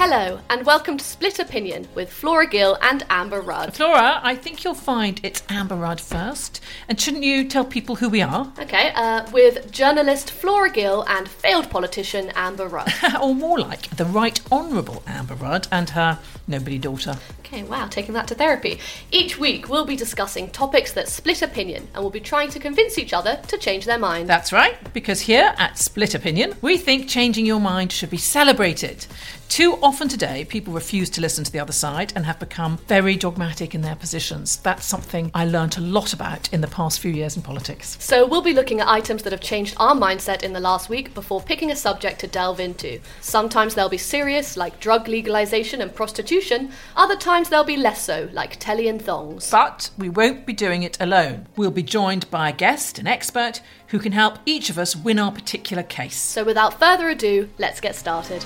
Hello, and welcome to Split Opinion with Flora Gill and Amber Rudd. Flora, I think you'll find it's Amber Rudd first. And shouldn't you tell people who we are? Okay, uh, with journalist Flora Gill and failed politician Amber Rudd. or more like the Right Honourable Amber Rudd and her nobody daughter. Okay, wow, taking that to therapy. Each week we'll be discussing topics that split opinion and we'll be trying to convince each other to change their mind. That's right, because here at Split Opinion, we think changing your mind should be celebrated. Too often today, people refuse to listen to the other side and have become very dogmatic in their positions. That's something I learnt a lot about in the past few years in politics. So we'll be looking at items that have changed our mindset in the last week before picking a subject to delve into. Sometimes they'll be serious, like drug legalization and prostitution. Other times they'll be less so, like telly and thongs. But we won't be doing it alone. We'll be joined by a guest, an expert, who can help each of us win our particular case. So without further ado, let's get started.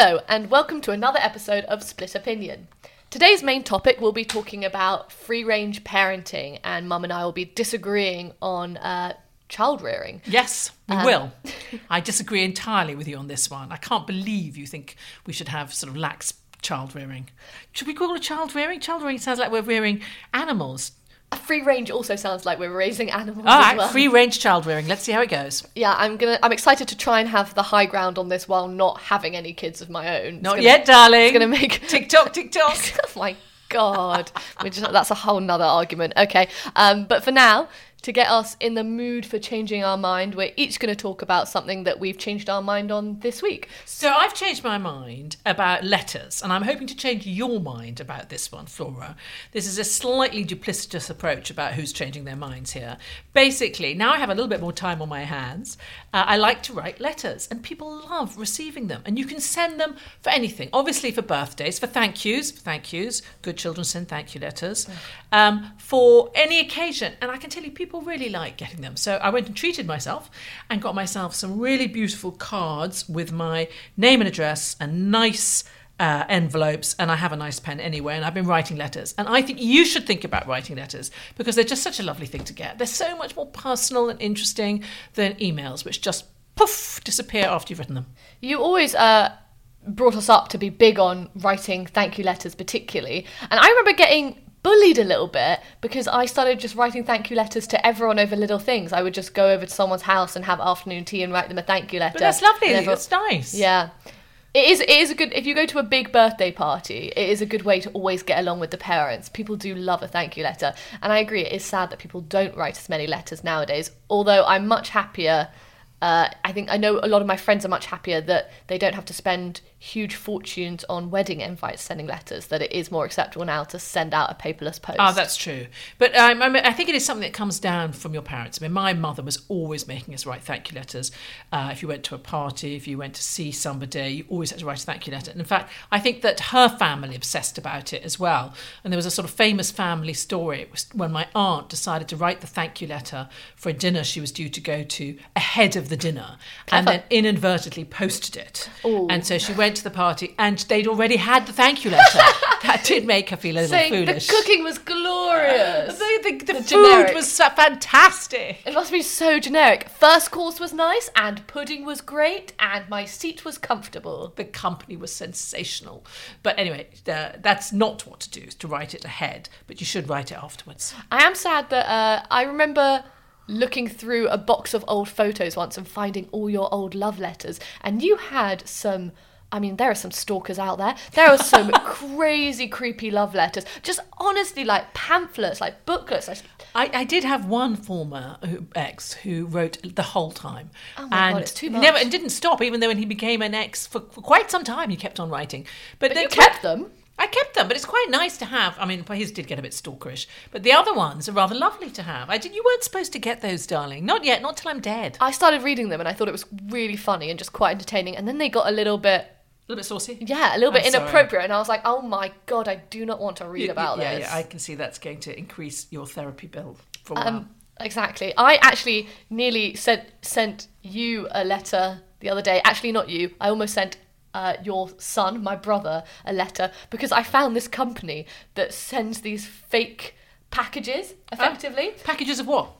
Hello, and welcome to another episode of Split Opinion. Today's main topic will be talking about free range parenting, and Mum and I will be disagreeing on uh, child rearing. Yes, we Um, will. I disagree entirely with you on this one. I can't believe you think we should have sort of lax child rearing. Should we call it child rearing? Child rearing sounds like we're rearing animals. Free range also sounds like we're raising animals All as well. free range child rearing. Let's see how it goes. Yeah, I'm gonna. I'm excited to try and have the high ground on this while not having any kids of my own. It's Not gonna- yet, darling. It's gonna make TikTok, TikTok. oh my god, just, that's a whole nother argument. Okay, um, but for now, to get us in the mood for changing our mind, we're each going to talk about something that we've changed our mind on this week. So I've changed my mind about letters, and I'm hoping to change your mind about this one, Flora. This is a slightly duplicitous approach about who's changing their minds here. Basically, now I have a little bit more time on my hands. Uh, I like to write letters, and people love receiving them. And you can send them for anything. Obviously, for birthdays, for thank yous, for thank yous. Good children send thank you letters um, for any occasion. And I can tell you, people really like getting them. So I went and treated myself and got myself some really beautiful cards with my name and address and nice uh, envelopes, and I have a nice pen anyway, and I've been writing letters. And I think you should think about writing letters because they're just such a lovely thing to get. They're so much more personal and interesting than emails, which just poof disappear after you've written them. You always uh, brought us up to be big on writing thank you letters, particularly, and I remember getting bullied a little bit because I started just writing thank you letters to everyone over little things. I would just go over to someone's house and have afternoon tea and write them a thank you letter. But that's lovely. Everyone- That's nice. Yeah. It is, it is a good, if you go to a big birthday party, it is a good way to always get along with the parents. People do love a thank you letter. And I agree, it is sad that people don't write as many letters nowadays, although I'm much happier uh, I think I know a lot of my friends are much happier that they don't have to spend huge fortunes on wedding invites sending letters, that it is more acceptable now to send out a paperless post. Oh, that's true. But um, I, mean, I think it is something that comes down from your parents. I mean, my mother was always making us write thank you letters. Uh, if you went to a party, if you went to see somebody, you always had to write a thank you letter. And in fact, I think that her family obsessed about it as well. And there was a sort of famous family story. It was when my aunt decided to write the thank you letter for a dinner she was due to go to ahead of the dinner and then inadvertently posted it. And so she went to the party and they'd already had the thank you letter. that did make her feel a little Saying foolish. the cooking was glorious. The, the, the The food generic. was so fantastic. It must be so generic. First course was nice, and pudding was great, and my seat was comfortable. The company was sensational. But anyway, uh, that's not what to do, is to write it ahead, but you should write it afterwards. I am sad that uh, I remember looking through a box of old photos once and finding all your old love letters, and you had some. I mean, there are some stalkers out there. There are some crazy, creepy love letters. Just honestly, like pamphlets, like booklets. Like, I, I did have one former uh, ex who wrote the whole time. Oh my God, and it's too much. Never, and didn't stop, even though when he became an ex for, for quite some time, he kept on writing. But, but you kept them. I kept them, but it's quite nice to have. I mean, his did get a bit stalkerish, but the other ones are rather lovely to have. I did. You weren't supposed to get those, darling. Not yet. Not till I'm dead. I started reading them and I thought it was really funny and just quite entertaining. And then they got a little bit, A little bit saucy. yeah, a little bit I'm sorry. inappropriate. And I was like, oh my God, I do not want to read Y- y- about yeah, this. Yeah, I can see that's going to increase your therapy bill for a while. Um, exactly. I actually nearly sent sent you a letter the other day. Actually, not you. I almost sent uh, your son, my brother, a letter because I found this company that sends these fake packages. Effectively, Packages of what?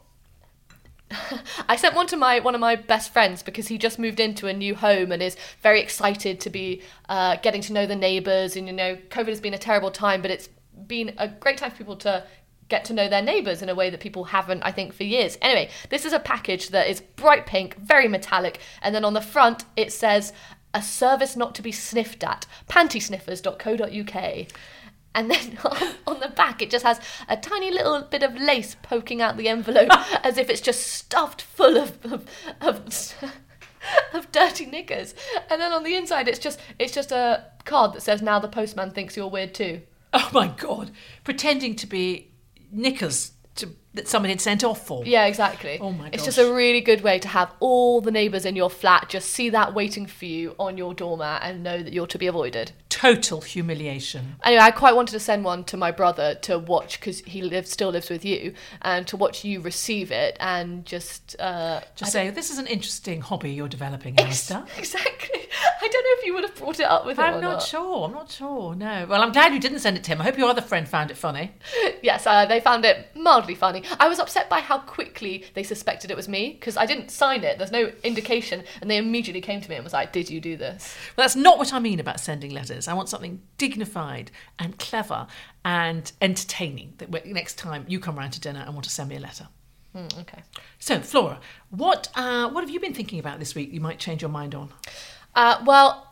I sent one to my one of my best friends because he just moved into a new home and is very excited to be uh, getting to know the neighbours. And you know, COVID has been a terrible time, but it's been a great time for people to get to know their neighbours in a way that people haven't, I think, for years. Anyway, this is a package that is bright pink, very metallic, and then on the front it says a service not to be sniffed at, pantysniffers.co.uk. And then on, on the back, it just has a tiny little bit of lace poking out the envelope as if it's just stuffed full of, of, of, of dirty knickers. And then on the inside, it's just it's just a card that says, "Now the postman thinks you're weird too." Oh my god! Pretending to be knickers to, that someone had sent off for. Yeah, exactly. Oh my It's just a really good way to have all the neighbours in your flat just see that waiting for you on your doormat and know that you're to be avoided. Total humiliation. Anyway, I quite wanted to send one to my brother to watch because he lives still lives with you, and to watch you receive it and just uh, Just say this is an interesting hobby you're developing, Alistair. exactly. I don't know if you would have brought it up with him I'm not not. sure. I'm not sure. No. Well, I'm glad you didn't send it to him. I hope your other friend found it funny. Yes, uh, they found it mildly funny. I was upset by how quickly they suspected it was me because I didn't sign it. There's no indication, and they immediately came to me and was like, "Did you do this?" Well, that's not what I mean about sending letters. I want something dignified and clever and entertaining. That next time you come round to dinner and want to send me a letter. Mm, okay. So, Flora, what uh, what have you been thinking about this week? You might change your mind on. Uh, well,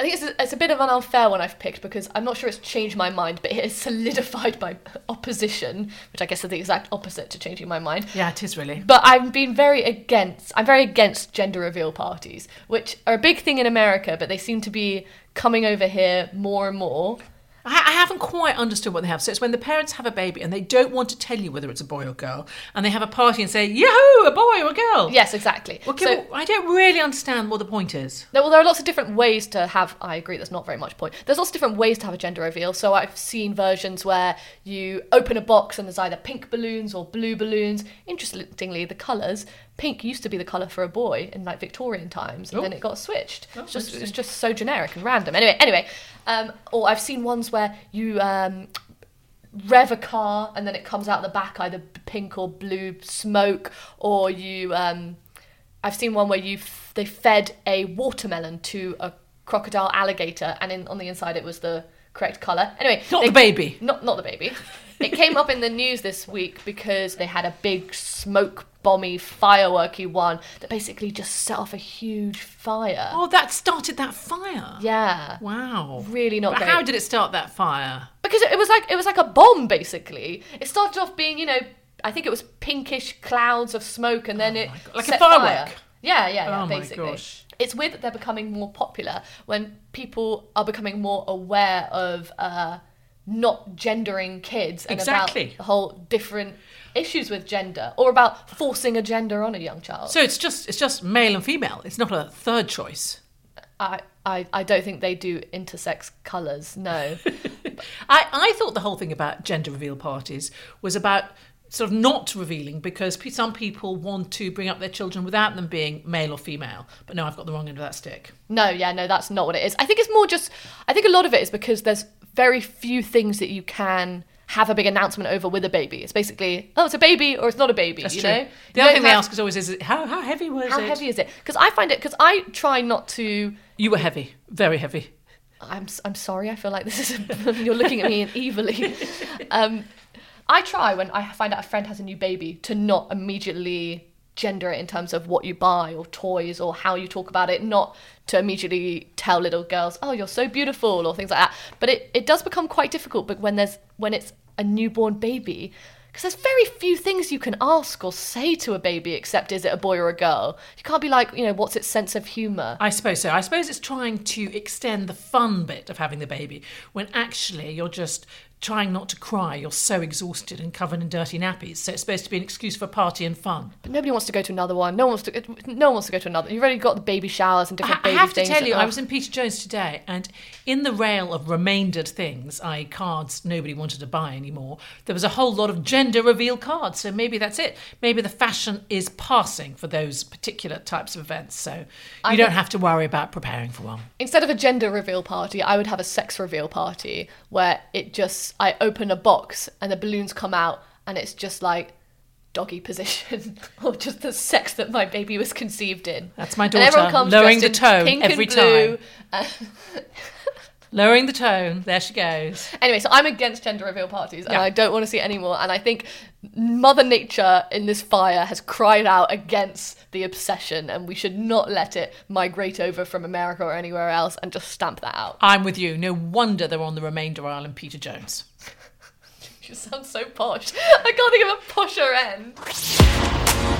I think it's a, it's a bit of an unfair one I've picked because I'm not sure it's changed my mind, but it has solidified my opposition, which I guess is the exact opposite to changing my mind. Yeah, it is really. But I've been very against. I'm very against gender reveal parties, which are a big thing in America, but they seem to be coming over here more and more. I, I haven't quite understood what they have. So it's when the parents have a baby and they don't want to tell you whether it's a boy or girl, and they have a party and say, "Yahoo, a boy or a girl." Yes, exactly. Okay, so, well, I don't really understand what the point is. well, there are lots of different ways to have. I agree. There's not very much point. There's lots of different ways to have a gender reveal. So I've seen versions where you open a box and there's either pink balloons or blue balloons. Interestingly, the colours. Pink used to be the colour for a boy in like Victorian times, and Oh. then it got switched. Oh, it's just it's just so generic and random. Anyway, anyway, um, or I've seen ones where you um, rev a car and then it comes out the back either pink or blue smoke or you um i've seen one where you f- they fed a watermelon to a crocodile alligator and in on the inside it was the correct color anyway Not they- the baby. not not the baby it came up in the news this week because they had a big smoke bomby fireworky one that basically just set off a huge fire Oh, that started that fire. yeah Wow. Really not But great. how did it start that fire? because it was like it was like a bomb basically. It started off being you know I think it was pinkish clouds of smoke and then it Oh God, like a firework. fire. Yeah, yeah, yeah. Oh my basically, gosh. it's weird that they're becoming more popular when people are becoming more aware of uh, not gendering kids and Exactly. about the whole different issues with gender or about forcing a gender on a young child. So it's just it's just male and female. It's not a third choice. I, I, I don't think they do intersex colours. No. I, I thought the whole thing about gender reveal parties was about sort of not revealing because some people want to bring up their children without them being male or female. But no, I've got the wrong end of that stick. No, yeah, no, that's not what it is. I think it's more just. I think a lot of it is because there's very few things that you can have a big announcement over with a baby. It's basically, oh, it's a baby or it's not a baby. That's you true. know. The You other thing they ask us always is how how heavy was How it? How heavy is it? Because I find it. Because I try not to. You were heavy, very heavy. I'm I'm sorry. I feel like this is. you're looking at me evilly. Um, I try when I find out a friend has a new baby to not immediately gender it in terms of what you buy or toys or how you talk about it, not to immediately tell little girls, "Oh, you're so beautiful" or things like that. But it, it does become quite difficult. But when there's when it's a newborn baby. Because there's very few things you can ask or say to a baby except is it a boy or a girl? You can't be like, you know, what's its sense of humour? I suppose so. I suppose it's trying to extend the fun bit of having the baby when actually you're just trying not to cry. You're so exhausted and covered in dirty nappies. So it's supposed to be an excuse for party and fun. But nobody wants to go to another one. No one wants to. No one wants to go to another. You've already got the baby showers and different I baby have to tell you, I was in Peter Jones today, and in the rail of remaindered things, i.e., cards nobody wanted to buy anymore, there was a whole lot of gender reveal cards. So maybe that's it. Maybe the fashion is passing for those particular types of events. So you I don't have to worry about preparing for one. Instead of a gender reveal party, I would have a sex reveal party where it just I open a box and the balloons come out and it's just like doggy position or just the sex that my baby was conceived in. That's my And everyone daughter, comes lowering the tone every blue. Lowering the tone. There she goes. Anyway, so I'm against gender reveal parties and Yeah. I don't want to see it anymore. And I think Mother Nature in this fire has cried out against the obsession and we should not let it migrate over from America or anywhere else and just stamp that out. I'm with you. No wonder they're on the remainder in Peter Jones. You sound so posh. I can't think of a posher end.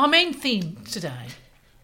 Our main theme today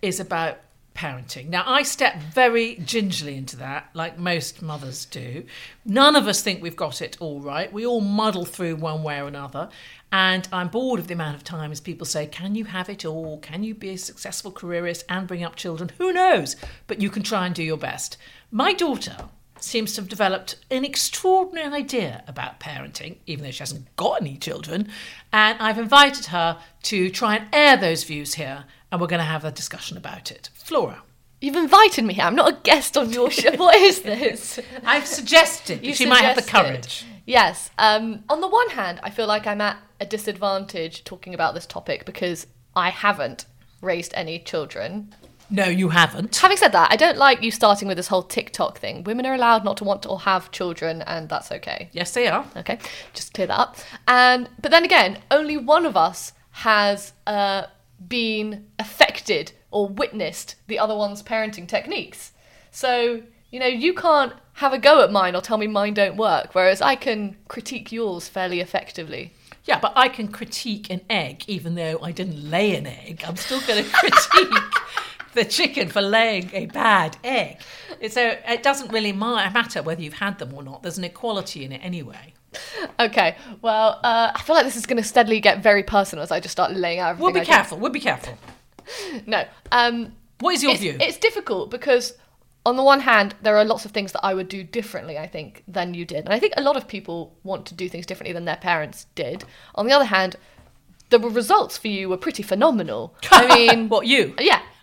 is about parenting. Now, I step very gingerly into that, like most mothers do. None of us think we've got it all right. We all muddle through one way or another. And I'm bored of the amount of times people say, Can you have it all? Can you be a successful careerist and bring up children? Who knows? But you can try and do your best. My daughter seems to have developed an extraordinary idea about parenting, even though she hasn't got any children. And I've invited her to try and air those views here, and we're going to have a discussion about it. Flora, You've invited me here. I'm not a guest on your show. What is this? I've suggested You she might have the courage. Yes. Um, on the one hand, I feel like I'm at a disadvantage talking about this topic because I haven't raised any children. No, you haven't. Having said that, I don't like you starting with this whole TikTok thing. Women are allowed not to want to or have children, and that's okay. Yes, they are. Okay, just clear that up. And but then again, only one of us has uh, been affected or witnessed the other one's parenting techniques. So you know, you can't have a go at mine or tell me mine don't work, whereas I can critique yours fairly effectively. Yeah, but I can critique an egg, even though I didn't lay an egg. I'm still going to critique the chicken for laying a bad egg. So it doesn't really matter whether you've had them or not. There's an equality in it anyway. Okay, well, uh, I feel like this is going to steadily get very personal as I just start laying out everything. We'll be I do. careful. We'll be careful. No, um, What is your it's, view? It's difficult because, on the one hand, there are lots of things that I would do differently, I think, than you did. And I think a lot of people want to do things differently than their parents did. On the other hand, the results for you were pretty phenomenal. I mean, what you yeah,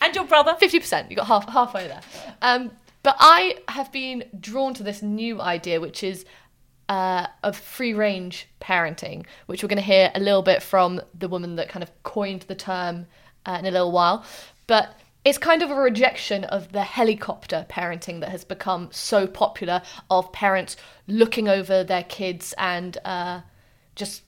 and your brother? fifty percent. You got half halfway there. Um, but I have been drawn to this new idea, which is uh, of free range parenting, which we're going to hear a little bit from the woman that kind of coined the term uh, in a little while. But it's kind of a rejection of the helicopter parenting that has become so popular of parents looking over their kids and uh, just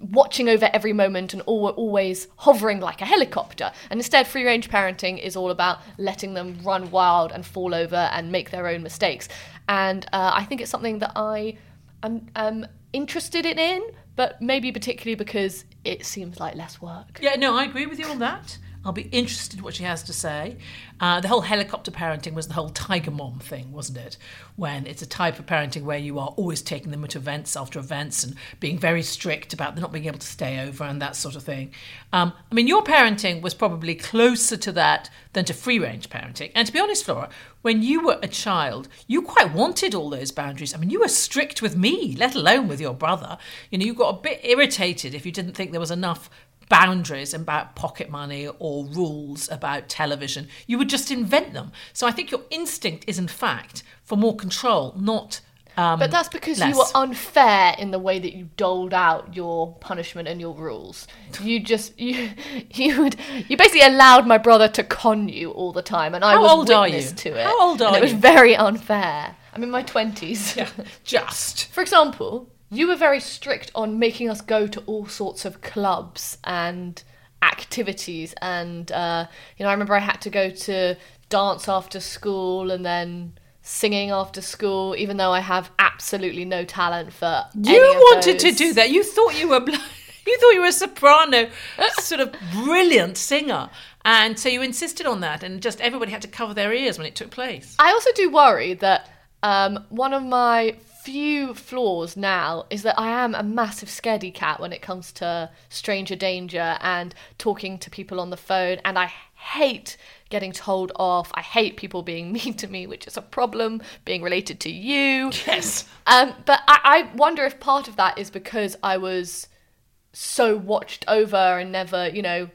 watching over every moment and al- always hovering like a helicopter. And instead, free range parenting is all about letting them run wild and fall over and make their own mistakes. And uh, I think it's something that I am, am interested in, in, but maybe particularly because it seems like less work. Yeah, no, I agree with you on that. I'll be interested what she has to say. Uh, the whole helicopter parenting was the whole tiger mom thing, wasn't it? When it's a type of parenting where you are always taking them to events after events and being very strict about them not being able to stay over and that sort of thing. Um, I mean, your parenting was probably closer to that than to free range parenting. And to be honest, Flora, when you were a child, you quite wanted all those boundaries. I mean, you were strict with me, let alone with your brother. You know, you got a bit irritated if you didn't think there was enough boundaries about pocket money or rules about television. You would just invent them. So I think your instinct is, in fact, for more control, not. Um, But that's because less. you were unfair in the way that you doled out your punishment and your rules. You just you you would you basically allowed my brother to con you all the time, and I How was old witness you? to it. How old are it was very unfair. I'm in my twenties. Yeah, just. For example, you were very strict on making us go to all sorts of clubs and activities, and uh, you know, I remember I had to go to dance after school and then singing after school, even though I have absolutely no talent for. You wanted to do that. You thought you were. You thought you were a soprano, sort of brilliant singer, and so you insisted on that, and just everybody had to cover their ears when it took place. I also do worry that um, one of my few flaws now is that I am a massive scaredy cat when it comes to stranger danger and talking to people on the phone, and I hate getting told off. I hate people being mean to me, which is a problem being related to you. Yes. Um, but I, I wonder if part of that is because I was so watched over and never, you know,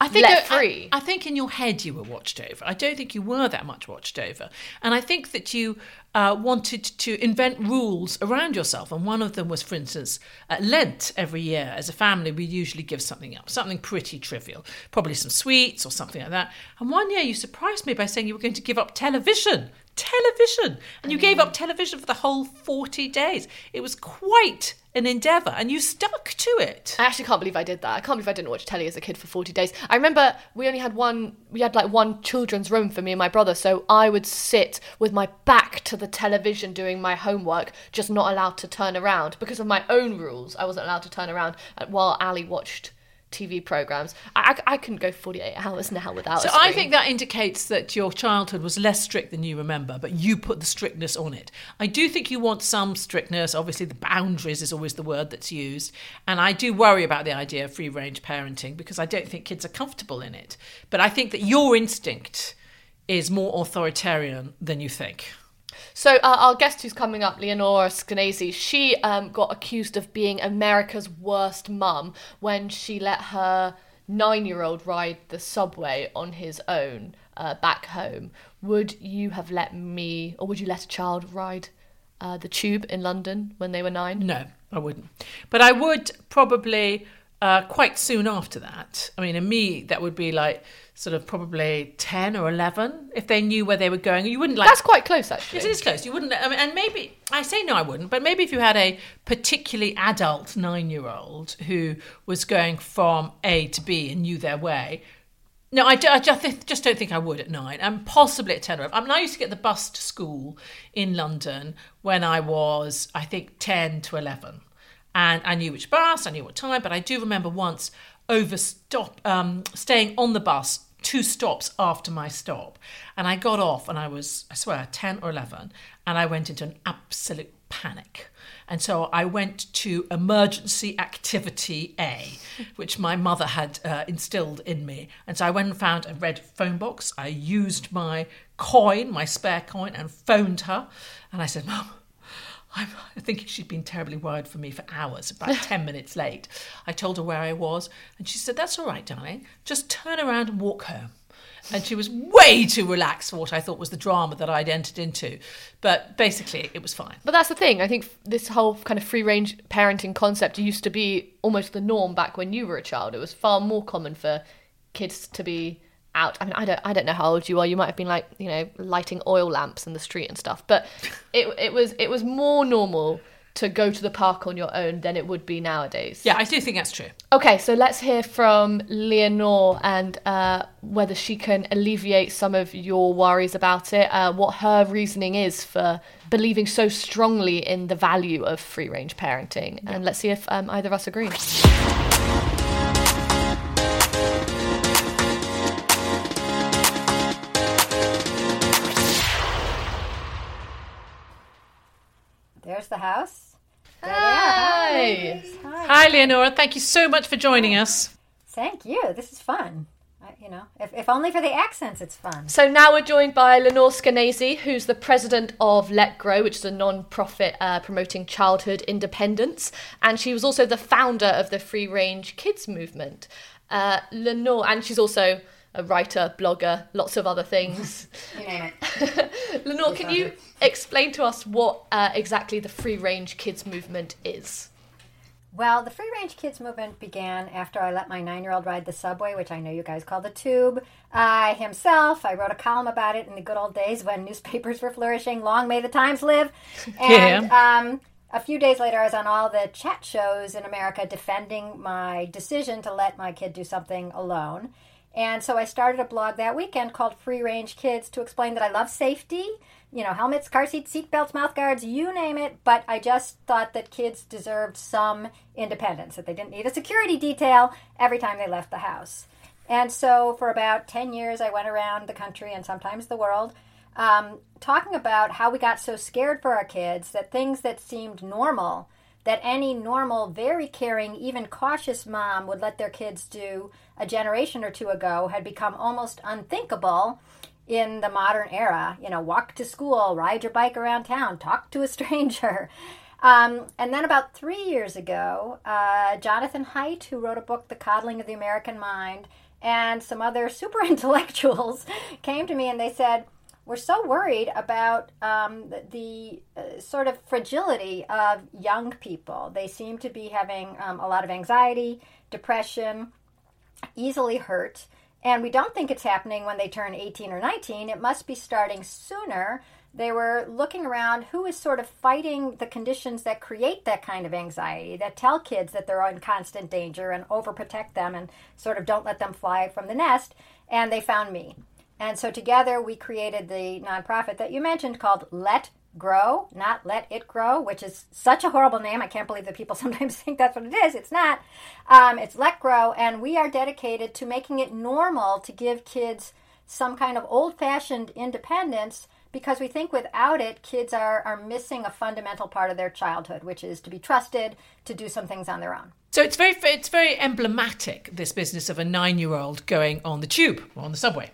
I think let I- free. I, think in your head you were watched over. I don't think you were that much watched over, and I think that you uh, wanted to invent rules around yourself. And one of them was, for instance, at Lent every year as a family we usually give something up, something pretty trivial, probably some sweets or something like that. And one year you surprised me by saying you were going to give up television. Television, and you gave up television for the whole forty days. It was quite an endeavour, and you stuck to it. I actually can't believe I did that. I can't believe I didn't watch telly as a kid for 40 days. I remember we only had one, we had like one children's room for me and my brother, so I would sit with my back to the television doing my homework, just not allowed to turn around. Because of my own rules, I wasn't allowed to turn around uh, while Ali watched TV programs. I, I, I couldn't go 48 hours now without So. I think that indicates that your childhood was less strict than you remember, but you put the strictness on it. I do think you want some strictness. Obviously, the boundaries is always the word that's used. And I do worry about the idea of free range parenting because I don't think kids are comfortable in it. But I think that your instinct is more authoritarian than you think. So uh, our guest who's coming up, Leonora Skenazy, she um, got accused of being America's worst mum when she let her nine-year-old ride the subway on his own uh, back home. Would you have let me, or would you let a child ride uh, the tube in London when they were nine? No, I wouldn't. But I would probably uh, quite soon after that. I mean, in me, that would be like sort of probably 10 or 11 if they knew where they were going. You wouldn't like. That's quite close, actually. Yes, it is close. You wouldn't, I mean, and maybe I say no, I wouldn't. But maybe if you had a particularly adult nine-year-old who was going from A to B and knew their way, no, I, do- I just, just don't think I would at nine, and possibly at ten or. I mean, I used to get the bus to school in London when I was, I think, ten to eleven, and I knew which bus, I knew what time. But I do remember once overstop, um, staying on the bus two stops after my stop, and I got off, and I was, I swear, ten or eleven, and I went into an absolute panic. And so I went to emergency activity A, which my mother had uh, instilled in me. And so I went and found a red phone box. I used my coin, my spare coin, and phoned her. And I said, Mum, I'm, I think she'd been terribly worried for me for hours, about 10 minutes late. I told her where I was, and she said, That's all right, darling. Just turn around and walk home. And she was way too relaxed for what I thought was the drama that I'd entered into. But basically, it was fine. But that's the thing. I think this whole kind of free range parenting concept used to be almost the norm back when you were a child. It was far more common for kids to be out. I mean, I don't, I don't know how old you are. You might have been like, you know, lighting oil lamps in the street and stuff. But it, it was, it was more normal to go to the park on your own than it would be nowadays. Yeah, I do think that's true. Okay, so let's hear from Lenore and uh, whether she can alleviate some of your worries about it, uh, what her reasoning is for believing so strongly in the value of free range parenting. And let's see if um, either of us agree. House. There Hi. Hi. Hi, Leonora. Thank you so much for joining us. Thank you. This is fun. I, you know, if, if only for the accents, it's fun. So now we're joined by Lenore Skenazy, who's the president of Let Grow, which is a non-profit uh, promoting childhood independence, and she was also the founder of the Free Range Kids movement. Uh, Lenore, and she's also a writer, blogger, lots of other things. You name it. Lenore, can you explain to us what uh, exactly the Free Range Kids movement is? Well, the free range kids movement began after I let my nine year old ride the subway, which I know you guys call the tube. I himself, I wrote a column about it in the good old days when newspapers were flourishing. Long may the times live. And um, a few days later, I was on all the chat shows in America defending my decision to let my kid do something alone. And so I started a blog that weekend called Free Range Kids to explain that I love safety, you know, helmets, car seats, seat belts, mouth guards, you name it. But I just thought that kids deserved some independence, that they didn't need a security detail every time they left the house. And so for about 10 years, I went around the country and sometimes the world um, talking about how we got so scared for our kids that things that seemed normal, that any normal, very caring, even cautious mom would let their kids do a generation or two ago had become almost unthinkable in the modern era. You know, walk to school, ride your bike around town, talk to a stranger. Um, and then about three years ago, uh, Jonathan Haidt, who wrote a book, The Coddling of the American Mind, and some other super intellectuals came to me and they said, we're so worried about um, the, the uh, sort of fragility of young people. They seem to be having um, a lot of anxiety, depression, easily hurt. And we don't think it's happening when they turn 18 or 19. It must be starting sooner. They were looking around who is sort of fighting the conditions that create that kind of anxiety, that tell kids that they're in constant danger and overprotect them and sort of don't let them fly from the nest. And they found me. And so together we created the nonprofit that you mentioned called Let Grow, not Let It Grow, which is such a horrible name. I can't believe that people sometimes think that's what it is. It's not. Um, it's Let Grow, and we are dedicated to making it normal to give kids some kind of old fashioned independence because we think without it, kids are, are missing a fundamental part of their childhood, which is to be trusted to do some things on their own. So it's very it's very emblematic this business of a nine year old going on the tube or on the subway.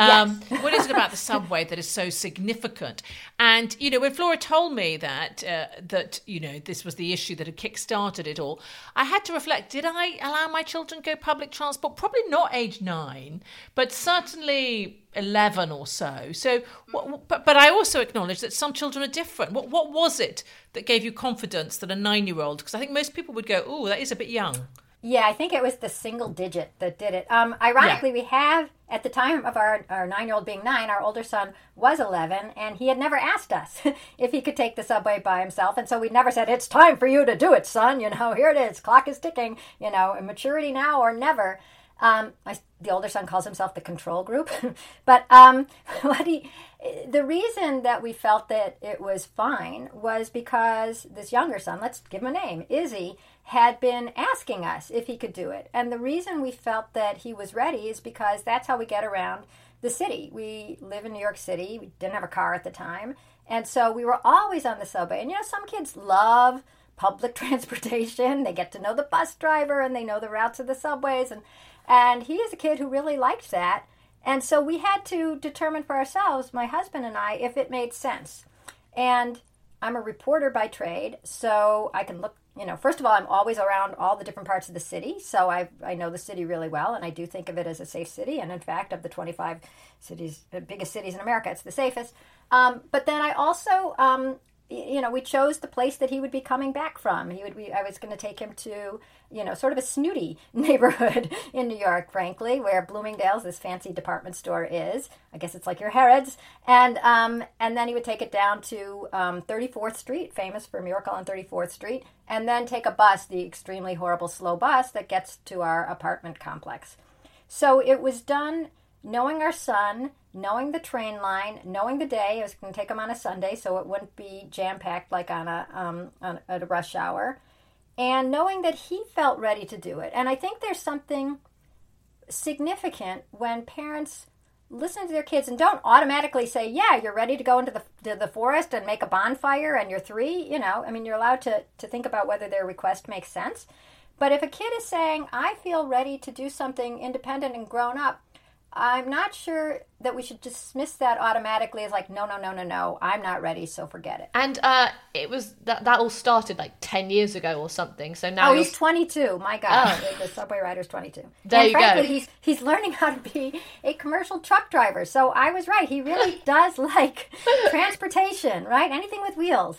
Um, what is it about the subway that is so significant? And you know, when Flora told me that uh, that you know this was the issue that had kick-started it all, I had to reflect: Did I allow my children go public transport? Probably not age nine, but certainly eleven or so. So, what, but but I also acknowledge that some children are different. What what was it that gave you confidence that a nine-year-old? Because I think most people would go, "Oh, that is a bit young." Yeah, I think it was the single digit that did it. Um, ironically, we have, at the time of our, our nine year old being nine, our older son was 11, and he had never asked us if he could take the subway by himself. And so we never said, It's time for you to do it, son. You know, here it is. Clock is ticking. You know, maturity now or never. Um, my, the older son calls himself the control group. but um, what he, the reason that we felt that it was fine was because this younger son, let's give him a name, Izzy, had been asking us if he could do it. And the reason we felt that he was ready is because that's how we get around the city. We live in New York City. We didn't have a car at the time. And so we were always on the subway. And you know, some kids love public transportation. They get to know the bus driver and they know the routes of the subways and and he is a kid who really liked that. And so we had to determine for ourselves, my husband and I, if it made sense. And I'm a reporter by trade, so I can look you know, first of all, I'm always around all the different parts of the city, so I I know the city really well, and I do think of it as a safe city. And in fact, of the 25 cities, the biggest cities in America, it's the safest. Um, but then I also um, you know, we chose the place that he would be coming back from. He would be, I was going to take him to, you know, sort of a snooty neighborhood in New York, frankly, where Bloomingdale's, this fancy department store, is. I guess it's like your Harrods. And, um, and then he would take it down to um, 34th Street, famous for Miracle on 34th Street, and then take a bus, the extremely horrible slow bus that gets to our apartment complex. So it was done knowing our son, knowing the train line, knowing the day. I was going to take him on a Sunday, so it wouldn't be jam packed like on a um, on, at a rush hour, and knowing that he felt ready to do it. And I think there's something significant when parents listen to their kids and don't automatically say, "Yeah, you're ready to go into the to the forest and make a bonfire, and you're three. You know, I mean, you're allowed to to think about whether their request makes sense. But if a kid is saying, "I feel ready to do something independent and grown up," I'm not sure that we should dismiss that automatically as like, no, no, no, no, no, I'm not ready, so forget it. And uh, it was that that all started like ten years ago or something. So now oh, he's 22. My God, oh. the subway rider's 22. There and you frankly, go. He's he's learning how to be a commercial truck driver. So I was right. He really does like transportation, right? Anything with wheels.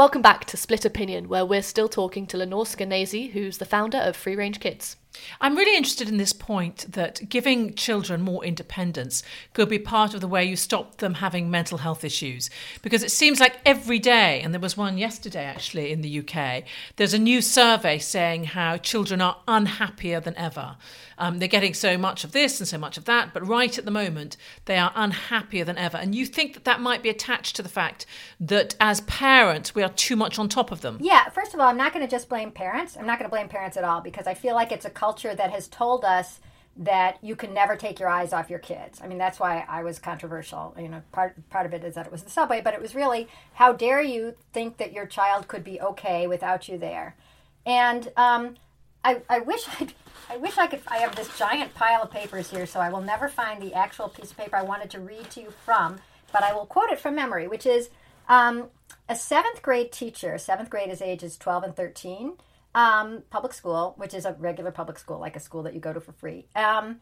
Welcome back to Split Opinion, where we're still talking to Lenore Skenazy, who's the founder of Free Range Kids. I'm really interested in this point that giving children more independence could be part of the way you stop them having mental health issues. Because it seems like every day, and there was one yesterday actually in the UK, there's a new survey saying how children are unhappier than ever. Um, they're getting so much of this and so much of that, but right at the moment, they are unhappier than ever. And you think that that might be attached to the fact that as parents, we are too much on top of them. Yeah, first of all, I'm not going to just blame parents. I'm not going to blame parents at all because I feel like it's a culture that has told us that you can never take your eyes off your kids. I mean, that's why I was controversial. You know, part part of it is that it was the subway, but it was really how dare you think that your child could be okay without you there? And um, I, I wish I I wish I could. I have this giant pile of papers here, so I will never find the actual piece of paper I wanted to read to you from, but I will quote it from memory, which is um, a seventh grade teacher. Seventh grade is ages twelve and thirteen um, public school, which is a regular public school, like a school that you go to for free. Um,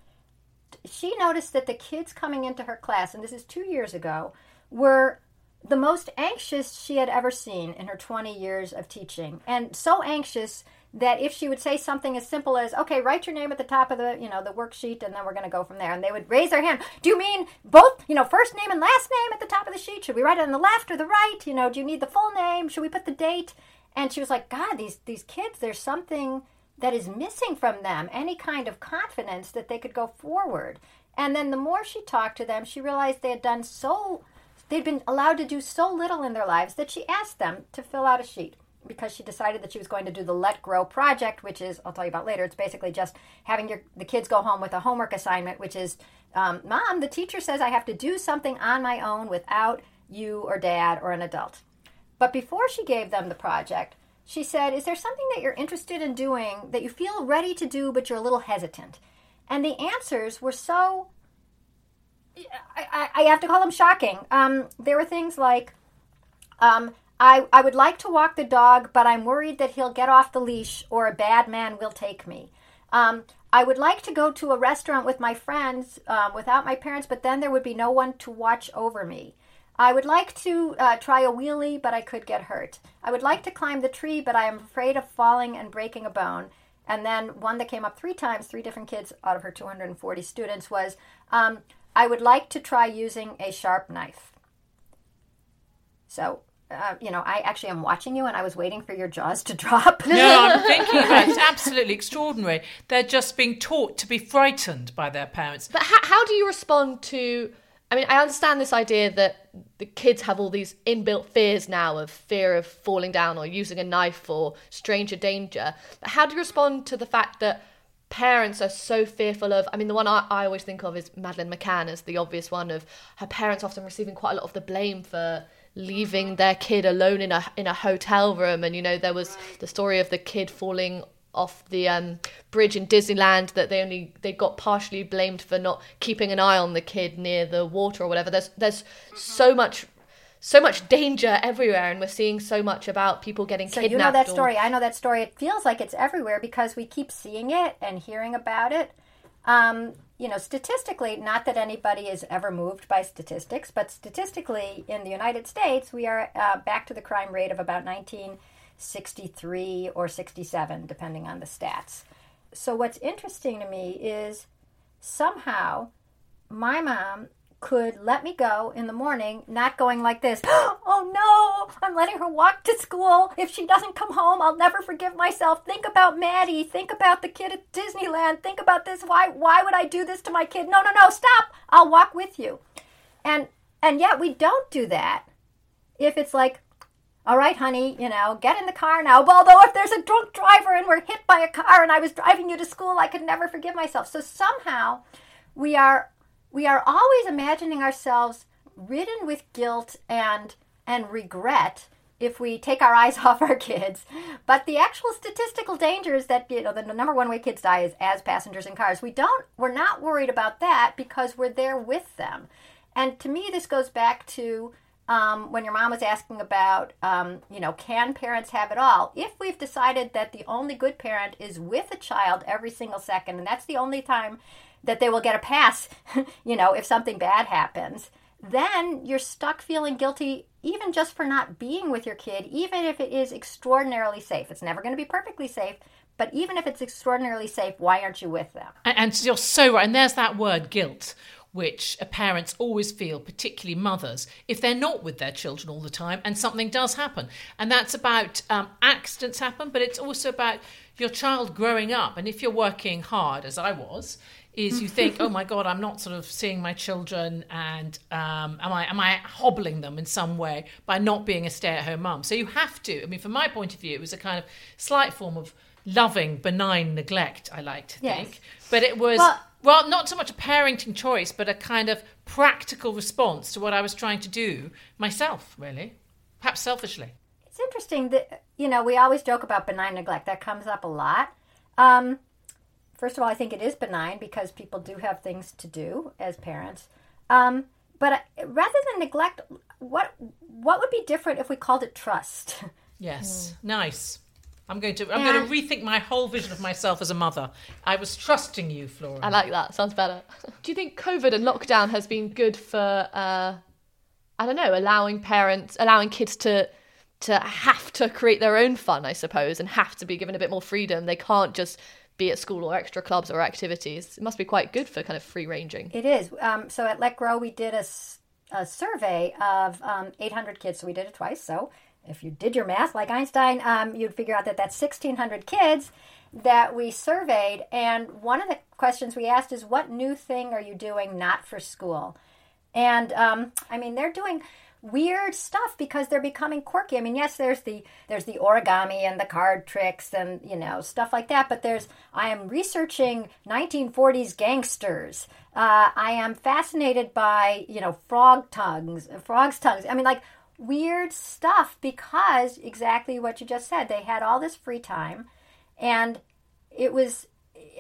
she noticed that the kids coming into her class, and this is two years ago, were the most anxious she had ever seen in her 20 years of teaching. And so anxious that if she would say something as simple as, okay, write your name at the top of the, you know, the worksheet and then we're going to go from there. And they would raise their hand. Do you mean both, you know, first name and last name at the top of the sheet? Should we write it on the left or the right? You know, do you need the full name? Should we put the date? And she was like, God, these these kids, there's something that is missing from them, any kind of confidence that they could go forward. And then the more she talked to them, she realized they had done so they'd been allowed to do so little in their lives that she asked them to fill out a sheet. because she decided that she was going to do the Let Grow project, which is I'll tell you about later. It's basically just having your the kids go home with a homework assignment, which is, um, Mom, the teacher says I have to do something on my own without you or Dad or an adult. But before she gave them the project, she said, "Is there something that you're interested in doing that you feel ready to do, but you're a little hesitant?" And the answers were so. I, I, I have to call them shocking. Um, there were things like, um, I, I would like to walk the dog, but I'm worried that he'll get off the leash or a bad man will take me. Um, I would like to go to a restaurant with my friends um, without my parents, but then there would be no one to watch over me. I would like to uh, try a wheelie, but I could get hurt. I would like to climb the tree, but I am afraid of falling and breaking a bone. And then one that came up three times, three different kids out of her 240 students, was um, I would like to try using a sharp knife. So uh, you know, I actually am watching you and I was waiting for your jaws to drop. no, I'm thinking about it. It's absolutely extraordinary. They're just being taught to be frightened by their parents. But how, how do you respond to? I mean, I understand this idea that the kids have all these inbuilt fears now of fear of falling down or using a knife or stranger danger. But how do you respond to the fact that parents are so fearful of? I mean, the one I, I always think of is Madeleine McCann as the obvious one of her parents often receiving quite a lot of the blame for leaving their kid alone in a in a hotel room and you know there was the story of the kid falling off the um, bridge in Disneyland that they only they got partially blamed for not keeping an eye on the kid near the water or whatever. There's there's so much so much danger everywhere and we're seeing so much about people getting so kidnapped you know that or- story i know that story. It feels like it's everywhere because we keep seeing it and hearing about it. Um, you know statistically not that anybody is ever moved by statistics but statistically in the united states we are uh, back to the crime rate of about 1963 or 67 depending on the stats so what's interesting to me is somehow my mom could let me go in the morning, not going like this, oh no, I'm letting her walk to school. If she doesn't come home, I'll never forgive myself. Think about Maddie. Think about the kid at Disneyland. Think about this. Why why would I do this to my kid? No, no, no, stop. I'll walk with you. And and yet we don't do that. If it's like, all right, honey, you know, get in the car now. Although if there's a drunk driver and we're hit by a car and I was driving you to school, I could never forgive myself. So somehow we are we are always imagining ourselves ridden with guilt and and regret if we take our eyes off our kids. But the actual statistical danger is that you know the number one way kids die is as passengers in cars. We don't we're not worried about that because we're there with them. And to me, this goes back to um, when your mom was asking about, um, you know, can parents have it all? If we've decided that the only good parent is with a child every single second, and that's the only time that they will get a pass, you know, if something bad happens, then you're stuck feeling guilty even just for not being with your kid, even if it is extraordinarily safe. It's never going to be perfectly safe, but even if it's extraordinarily safe, why aren't you with them? And, and you're so right. And there's that word guilt, which parents always feel, particularly mothers, if they're not with their children all the time and something does happen. And that's about um, accidents happen, but it's also about your child growing up. And if you're working hard, as I was, is you think, oh my God, I'm not sort of seeing my children, and um, am I am I hobbling them in some way by not being a stay-at-home mum? So you have to. I mean, from my point of view, it was a kind of slight form of loving, benign neglect. I like to Yes. think, but it was. Well- well, not so much a parenting choice, but a kind of practical response to what I was trying to do myself, really. Perhaps selfishly. It's interesting that, you know, we always joke about benign neglect. That comes up a lot. Um, first of all, I think it is benign because people do have things to do as parents. Um, but rather than neglect, what what would be different if we called it trust? Yes, nice. I'm going to I'm going to rethink my whole vision of myself as a mother. I was trusting you, Flora. I like that. Sounds better. Do you think COVID and lockdown has been good for, uh, I don't know, allowing parents, allowing kids to to have to create their own fun, I suppose, and have to be given a bit more freedom. They can't just be at school or extra clubs or activities. It must be quite good for kind of free ranging. It is. Um, so at Let Grow, we did a, a survey of um, 800 kids. So we did it twice. So if you did your math like Einstein, um, you'd figure out that that's 1,600 kids that we surveyed. And one of the questions we asked is, What new thing are you doing not for school? And um, I mean, they're doing weird stuff because they're becoming quirky. I mean, yes, there's the there's the origami and the card tricks and you know stuff like that. But there's I am researching 1940s gangsters. Uh, I am fascinated by you know frog tongues, frogs tongues. I mean, like weird stuff because exactly what you just said. They had all this free time, and it was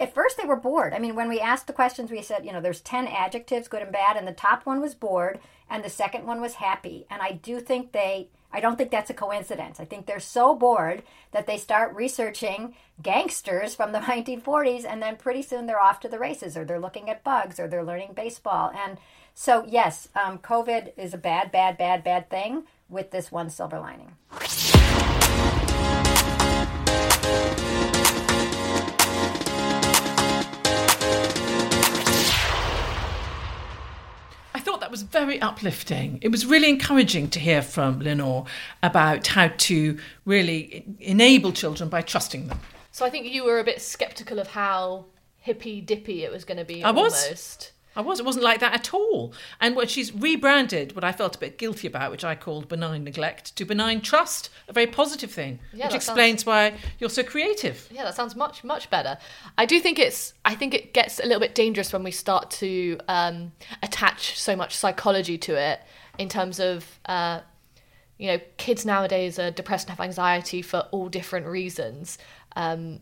at first they were bored. I mean, when we asked the questions, we said, you know, there's 10 adjectives, good and bad, and the top one was bored, and the second one was happy. And I do think they, I don't think that's a coincidence. I think they're so bored that they start researching gangsters from the 1940s, and then pretty soon they're off to the races, or they're looking at bugs, or they're learning baseball. And so, yes, um, COVID is a bad, bad, bad, bad thing with this one silver lining. I thought that was very uplifting. It was really encouraging to hear from Lenore about how to really enable children by trusting them. So I think you were a bit skeptical of how hippy dippy it was going to be. I was. I was. It wasn't like that at all. And what she's rebranded, what I felt a bit guilty about, which I called benign neglect, to benign trust, a very positive thing, Yeah, which explains sounds- why you're so creative. Yeah, that sounds much much better. I do think it's. I think it gets a little bit dangerous when we start to um, attach so much psychology to it, in terms of. Uh, you know, kids nowadays are depressed and have anxiety for all different reasons. Um,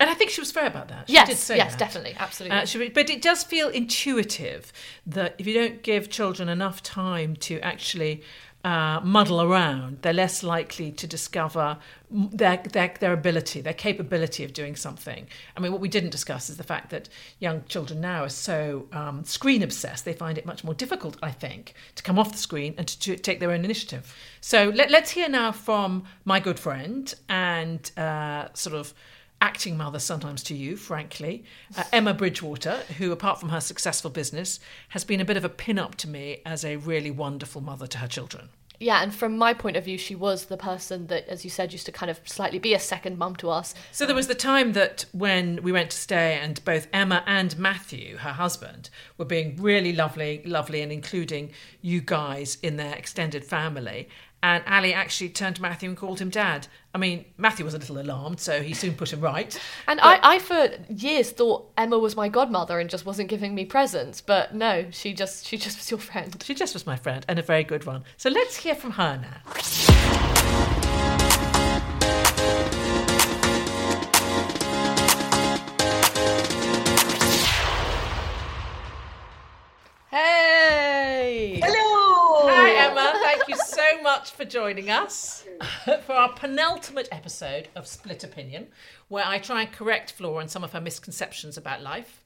And I think she was fair about that. She Yes, did say yes, that. definitely, absolutely. Uh, she- but it does feel intuitive that if you don't give children enough time to actually uh, muddle around, they're less likely to discover their, their their ability, their capability of doing something. I mean, what we didn't discuss is the fact that young children now are so um, screen obsessed; they find it much more difficult, I think, to come off the screen and to, to take their own initiative. So let, let's hear now from my good friend and uh, sort of acting mother sometimes to you, frankly, uh, Emma Bridgewater, who, apart from her successful business, has been a bit of a pin up to me as a really wonderful mother to her children. yeah, and from my point of view, she was the person that, as you said, used to kind of slightly be a second mum to us. So there was the time that when we went to stay, and both Emma and Matthew, her husband, were being really lovely, lovely, and including you guys in their extended family. And Ali actually turned to Matthew and called him dad. I mean, Matthew was a little alarmed, so he soon put him right. And I, I, for years, thought Emma was my godmother and just wasn't giving me presents. But no, she just she just was your friend. She just was my friend, and a very good one. So let's hear from her now. Much for joining us for our penultimate episode of Split Opinion, where I try and correct Flora on some of her misconceptions about life.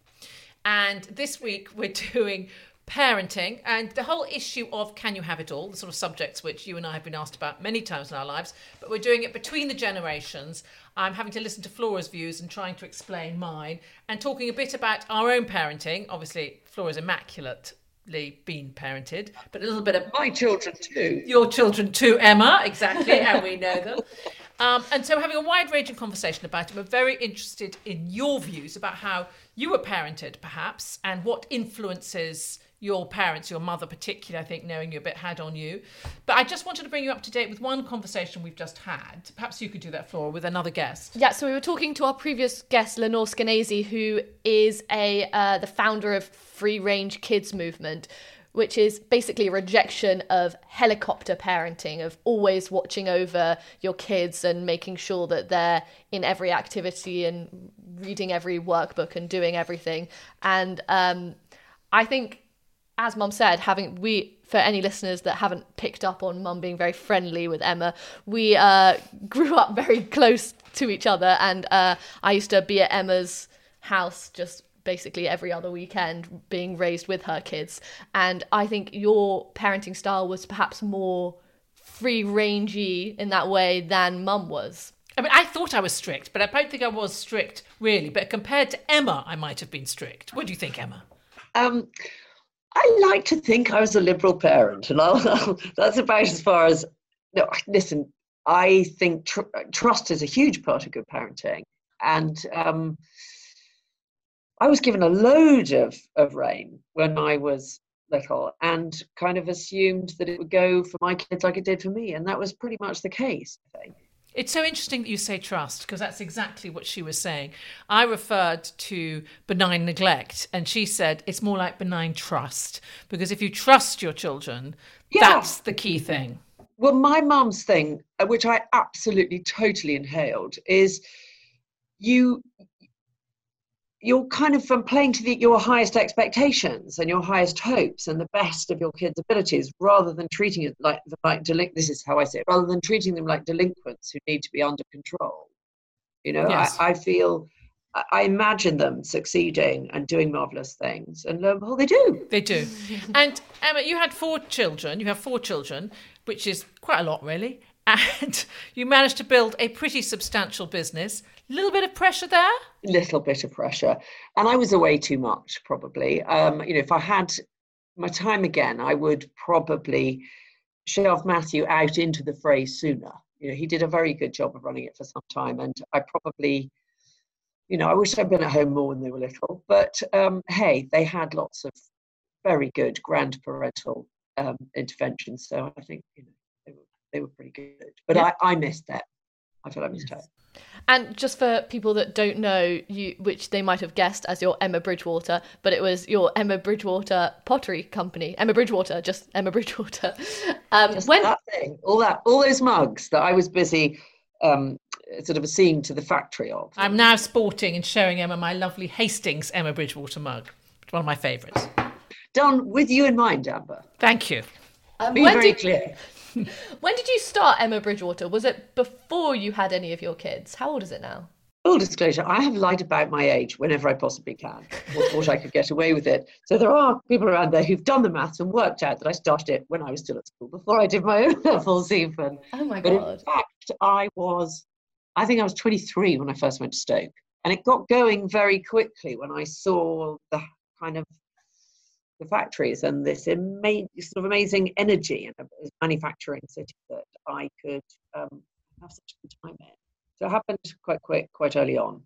And this week we're doing parenting and the whole issue of can you have it all, the sort of subjects which you and I have been asked about many times in our lives, but we're doing it between the generations. I'm having to listen to Flora's views and trying to explain mine and talking a bit about our own parenting. Obviously, Flora's immaculately been parented, but a little bit of My children too. your children too, Emma, exactly, and we know them. Um, and so, having a wide ranging conversation about it. We're very interested in your views about how you were parented, perhaps, and what influences your parents, your mother particularly, I think, knowing you a bit had on you. But I just wanted to bring you up to date with one conversation we've just had. Perhaps you could do that, Flora, with another guest. Yeah, so we were talking to our previous guest, Lenore Skenazy, who is a uh, the founder of Free Range Kids Movement, which is basically a rejection of helicopter parenting, of always watching over your kids and making sure that they're in every activity and reading every workbook and doing everything. And um, I think as mum said, having we for any listeners that haven't picked up on mum being very friendly with Emma, we uh, grew up very close to each other, and uh, I used to be at Emma's house just basically every other weekend, being raised with her kids. And I think your parenting style was perhaps more free rangey in that way than mum was. I mean, I thought I was strict, but I don't think I was strict, really. But compared to Emma, I might have been strict. What do you think, Emma? Um, I like to think I was a liberal parent, and I'll, that's about as far as. No, listen. I think tr- trust is a huge part of good parenting, and um, I was given a load of of rein when I was little and kind of assumed that it would go for my kids like it did for me. And that was pretty much the case, I think. It's so interesting that you say trust because that's exactly what she was saying. I referred to benign neglect, and she said it's more like benign trust because if you trust your children, yeah. that's the key thing. Well, my mum's thing, uh, which I absolutely totally inhaled, is you you're kind of from playing to the, your highest expectations and your highest hopes and the best of your kids' abilities, rather than treating it like like delin- this is how I say it, rather than treating them like delinquents who need to be under control. You know, yes. I, I, feel. I imagine them succeeding and doing marvelous things, and lo and behold, they do. They do. and Emma, you had four children. You have four children, which is quite a lot, really. And you managed to build a pretty substantial business. Little bit of pressure there? A little bit of pressure. And i was away too much probably. Um, you know if i had my time again i would probably shove matthew out into the fray sooner. You know he did a very good job of running it for some time and i probably you know i wish i'd been at home more when they were little. But um, hey they had lots of very good grandparental um, interventions so i think you know they were, pretty good but yeah. I, I missed that i feel i missed yes. And just for people that don't know you, which they might have guessed as your Emma Bridgewater, but it was your Emma Bridgewater Pottery Company. Emma Bridgewater, just Emma Bridgewater. Um, just when that thing, all that, all those mugs that I was busy um, sort of seeing to the factory of. I'm now sporting and showing Emma my lovely Hastings Emma Bridgewater mug. It's one of my favourites. Done with you in mind, Amber. Thank you. Um, Be very did, clear. when did you start Emma Bridgewater? Was it before you had any of your kids? How old is it now? Full disclosure, I have lied about my age whenever I possibly can, or thought I could get away with it. So there are people around there who've done the maths and worked out that I started it when I was still at school, before I did my own levels even. Oh my but God. in fact, I was, I think I was 23 when I first went to Stoke. And it got going very quickly when I saw the kind of the factories and this ama- sort of amazing energy in a manufacturing city that I could um, have such a good time in. So it happened quite quick, quite early on.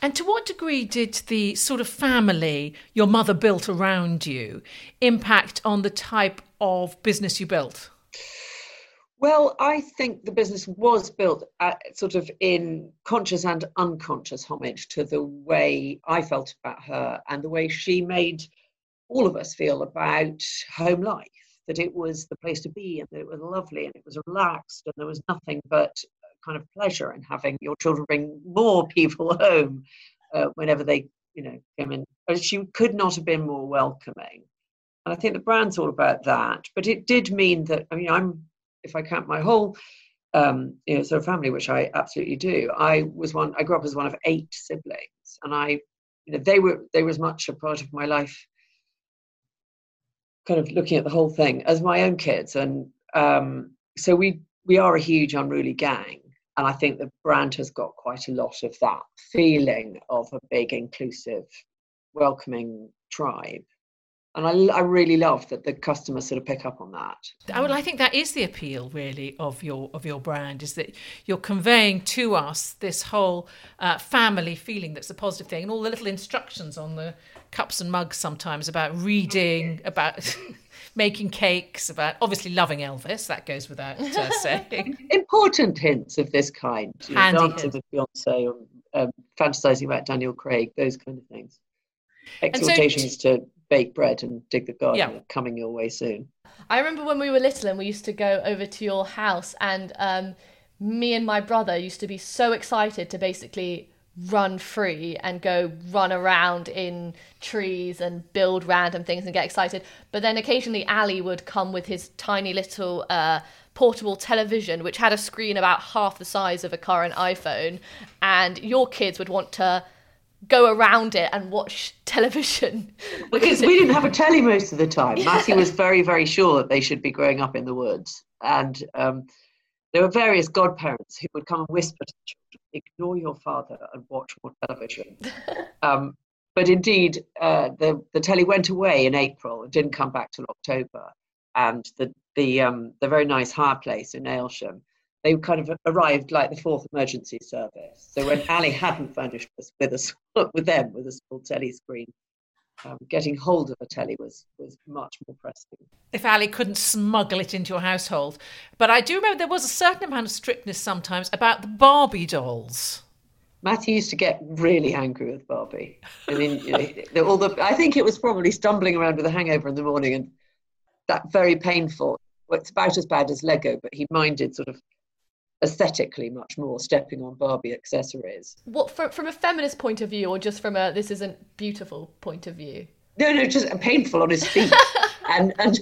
And to what degree did the sort of family your mother built around you impact on the type of business you built? Well, I think the business was built at, sort of in conscious and unconscious homage to the way I felt about her and the way she made all of us feel about home life that it was the place to be and that it was lovely and it was relaxed and there was nothing but kind of pleasure in having your children bring more people home uh, whenever they you know came in. She could not have been more welcoming. And i think the brand's all about that but it did mean that i mean i'm if i count my whole um, you know sort of family which i absolutely do i was one i grew up as one of eight siblings and i you know they were they were as much a part of my life kind of looking at the whole thing as my own kids, and um, so we we are a huge unruly gang, and I think the brand has got quite a lot of that feeling of a big, inclusive, welcoming tribe. And I, I really love that the customers sort of pick up on that. Well, I think that is the appeal, really, of your of your brand is that you're conveying to us this whole uh, family feeling that's a positive thing, and all the little instructions on the cups and mugs sometimes about reading, about making cakes, about obviously loving Elvis. That goes without uh, saying. Important hints of this kind. You know, dancing with Beyonce or um, fantasizing about Daniel Craig, those kind of things. Exhortations so, to bake bread and dig the garden yeah. coming your way soon. I remember when we were little and we used to go over to your house and um, me and my brother used to be so excited to basically run free and go run around in trees and build random things and get excited. But then occasionally Ali would come with his tiny little uh, portable television, which had a screen about half the size of a current iPhone, and your kids would want to go around it and watch television. Because we didn't have a telly most of the time. Matthew was very, very sure that they should be growing up in the woods. And um, there were various godparents who would come and whisper to the children ignore your father and watch more television. um, but indeed, uh, the the telly went away in April and didn't come back till October. And the the um, the very nice hire place in Aylsham, they kind of arrived like the fourth emergency service. So when Ali hadn't furnished us with a with them with a small telly screen, um, getting hold of a telly was was much more pressing. If Ali couldn't smuggle it into your household, but I do remember there was a certain amount of strictness sometimes about the Barbie dolls. Matthew used to get really angry with Barbie. I mean, you know, all the, I think it was probably stumbling around with a hangover in the morning and that very painful. Well, it's about as bad as Lego, but he minded sort of aesthetically much more stepping on Barbie accessories. What from from a feminist point of view, or just from a this isn't beautiful point of view? No, no, just painful on his feet and and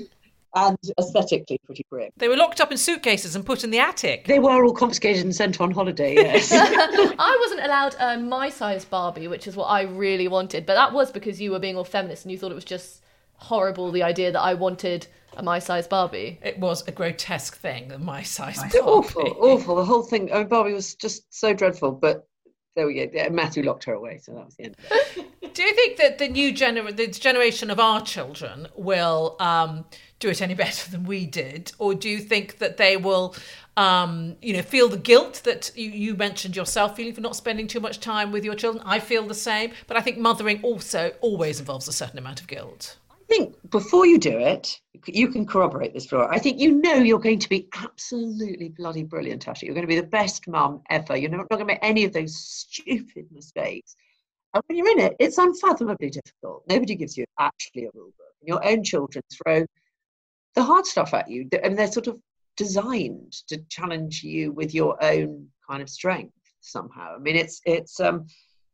and aesthetically pretty grim. They were locked up in suitcases and put in the attic. They were all confiscated and sent on holiday. Yes. I wasn't allowed a my size Barbie, which is what I really wanted, but that was because you were being all feminist and you thought it was just horrible the idea that I wanted a my size Barbie. It was a grotesque thing, the my size Barbie. Awful, awful. The whole thing. I mean, Barbie was just so dreadful, but there we go. Matthew locked her away, so that was the end. Do you think that the new gener- the generation of our children will um, do it any better than we did, or do you think that they will, um, you know, feel the guilt that you, you mentioned yourself feeling for not spending too much time with your children? I feel the same, but I think mothering also always involves a certain amount of guilt. I think before you do it, you can corroborate this, Flora. I think you know you're going to be absolutely bloody brilliant at it. You're going to be the best mum ever. You're not, not going to make any of those stupid mistakes. And when you're in it, it's unfathomably difficult. Nobody gives you actually a rule book. Your own children throw the hard stuff at you. I mean, they're sort of designed to challenge you with your own kind of strength somehow. I mean, it's it's um,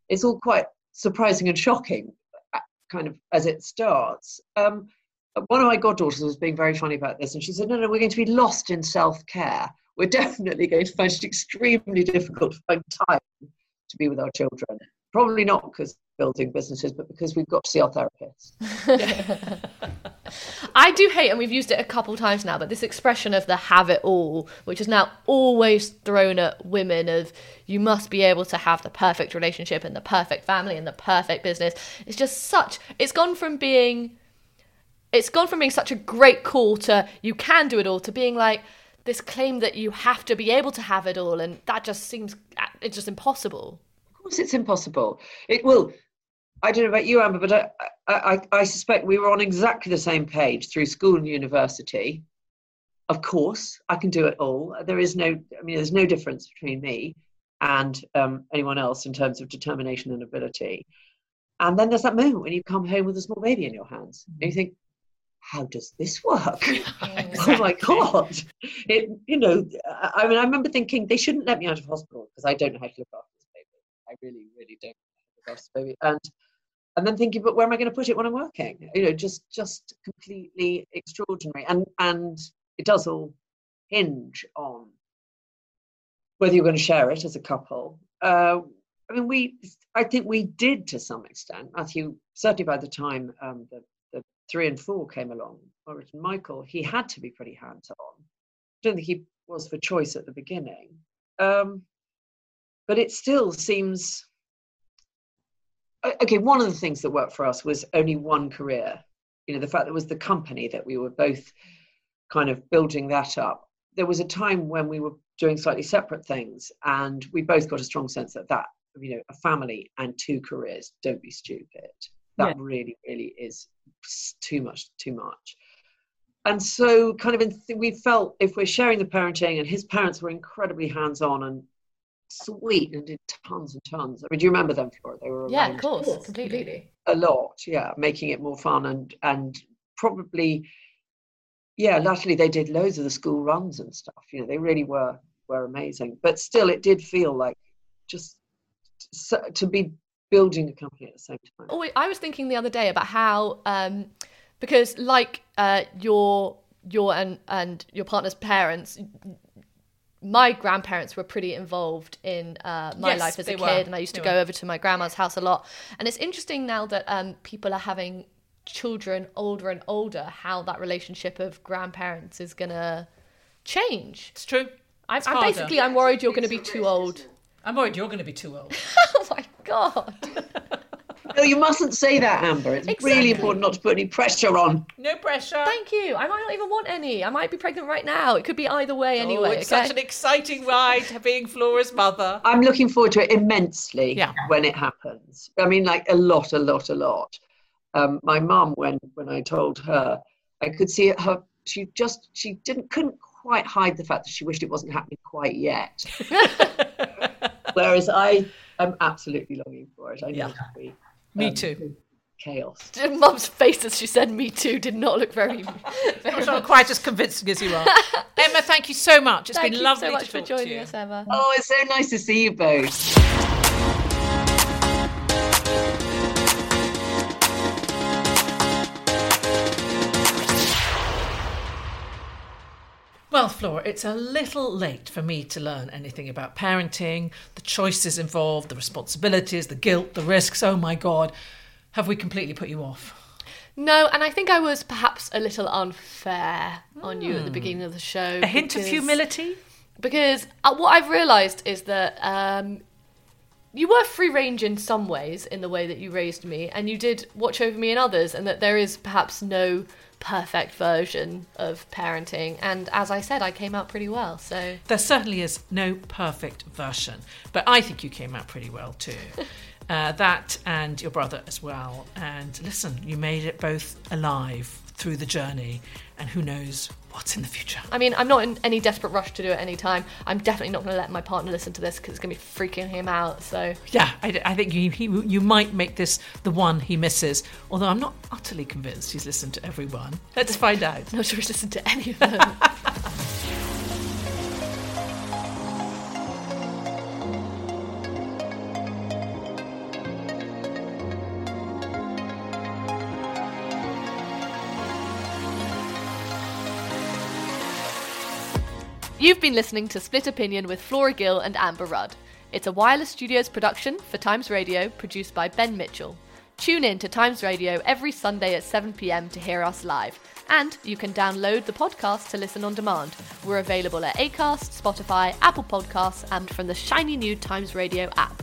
it's all quite surprising and shocking kind of as it starts. Um, one of my goddaughters was being very funny about this, and she said, "No, no, we're going to be lost in self-care. We're definitely going to find it extremely difficult to find time to be with our children. Probably not because building businesses, but because we've got to see our therapists." I do hate, and we've used it a couple times now, but this expression of the have it all, which is now always thrown at women of you must be able to have the perfect relationship and the perfect family and the perfect business. It's just such, it's gone from being, it's gone from being such a great call to you can do it all to being like this claim that you have to be able to have it all. And that just seems, it's just impossible. Of course, it's impossible. It will I don't know about you, Amber, but I, I, I, suspect we were on exactly the same page through school and university. Of course, I can do it all. There is no, I mean, there's no difference between me and um, anyone else in terms of determination and ability. And then there's that moment when you come home with a small baby in your hands, and you think, how does this work? exactly. Oh my god! It, you know, I mean, I remember thinking they shouldn't let me out of hospital because I don't know how to look after this baby. I really, really don't know how to look after this baby, and and then thinking, but where am I going to put it when I'm working? You know, just just completely extraordinary, and and it does all hinge on whether you're going to share it as a couple. Uh, I mean, we I think we did to some extent. Matthew, certainly by the time um, the, the three and four came along, or Michael, he had to be pretty hands on. I don't think he was for choice at the beginning, um, but it still seems okay, one of the things that worked for us was only one career. You know, the fact that it was the company that we were both kind of building that up. There was a time when we were doing slightly separate things, and we both got a strong sense that that, you know, a family and two careers, don't be stupid. That yeah. really, really is too much, too much. And so, kind of, in, we felt if we're sharing the parenting, and his parents were incredibly hands on and sweet and did tons and tons. I mean, do you remember them, Flora? They were yeah, of course, completely. A lot, yeah, making it more fun and and probably, yeah, latterly they did loads of the school runs and stuff. You know, they really were were amazing. But still, it did feel like just to be building a company at the same time. Oh, I was thinking the other day about how um, because like uh, your your and and your partner's parents my grandparents were pretty involved in uh, my yes, life as a kid, were. and I used to they go were. over to my grandma's house a lot. And it's interesting now that um, people are having children older and older, how that relationship of grandparents is gonna change. It's true. I'm, I'm basically I'm worried you're going to be too old. I'm worried you're going to be too old. oh my god. No, you mustn't say that, Amber. It's exactly. really important not to put any pressure on. No pressure. Thank you. I might not even want any. I might be pregnant right now. It could be either way anyway. Oh, it's okay? such an exciting ride being Flora's mother. I'm looking forward to it immensely yeah. when it happens. I mean, like a lot, a lot, a lot. um, my mum, when when I told her, I could see her. She just she didn't couldn't quite hide the fact that she wished it wasn't happening quite yet. Whereas I am absolutely longing for it. I know Yeah. It'll be. Me um, too. Chaos. Mum's face as she said "me too" did not look very. very I'm not quite as convincing as you are. Emma, thank you so much. It's Thank been you lovely so much to for joining to you. us, Emma. Oh, it's so nice to see you both. Well, Flora, it's a little late for me to learn anything about parenting, the choices involved, the responsibilities, the guilt, the risks. Oh my God, have we completely put you off? No, and I think I was perhaps a little unfair on you at the beginning of the show. A hint of humility? Because uh, what I've realised is that um, you were free range in some ways in the way that you raised me, and you did watch over me in others, and that there is perhaps no perfect version of parenting. And as I said, I came out pretty well. So There certainly is no perfect version, but I think you came out pretty well too. uh, that and your brother as well. And listen, you made it both alive through the journey, and who knows what's in the future. I mean, I'm not in any desperate rush to do it any time. I'm definitely not going to let my partner listen to this because it's going to be freaking him out. So Yeah, I, I think you, he, you might make this the one he misses, although I'm not utterly convinced he's listened to everyone. Let's find out. Not sure he's listened to any of them. You've been listening to Split Opinion with Flora Gill and Amber Rudd. It's a Wireless Studios production for Times Radio, produced by Ben Mitchell. Tune in to Times Radio every Sunday at 7pm to hear us live. And you can download the podcast to listen on demand. We're available at Acast, Spotify, Apple Podcasts, and from the shiny new Times Radio app.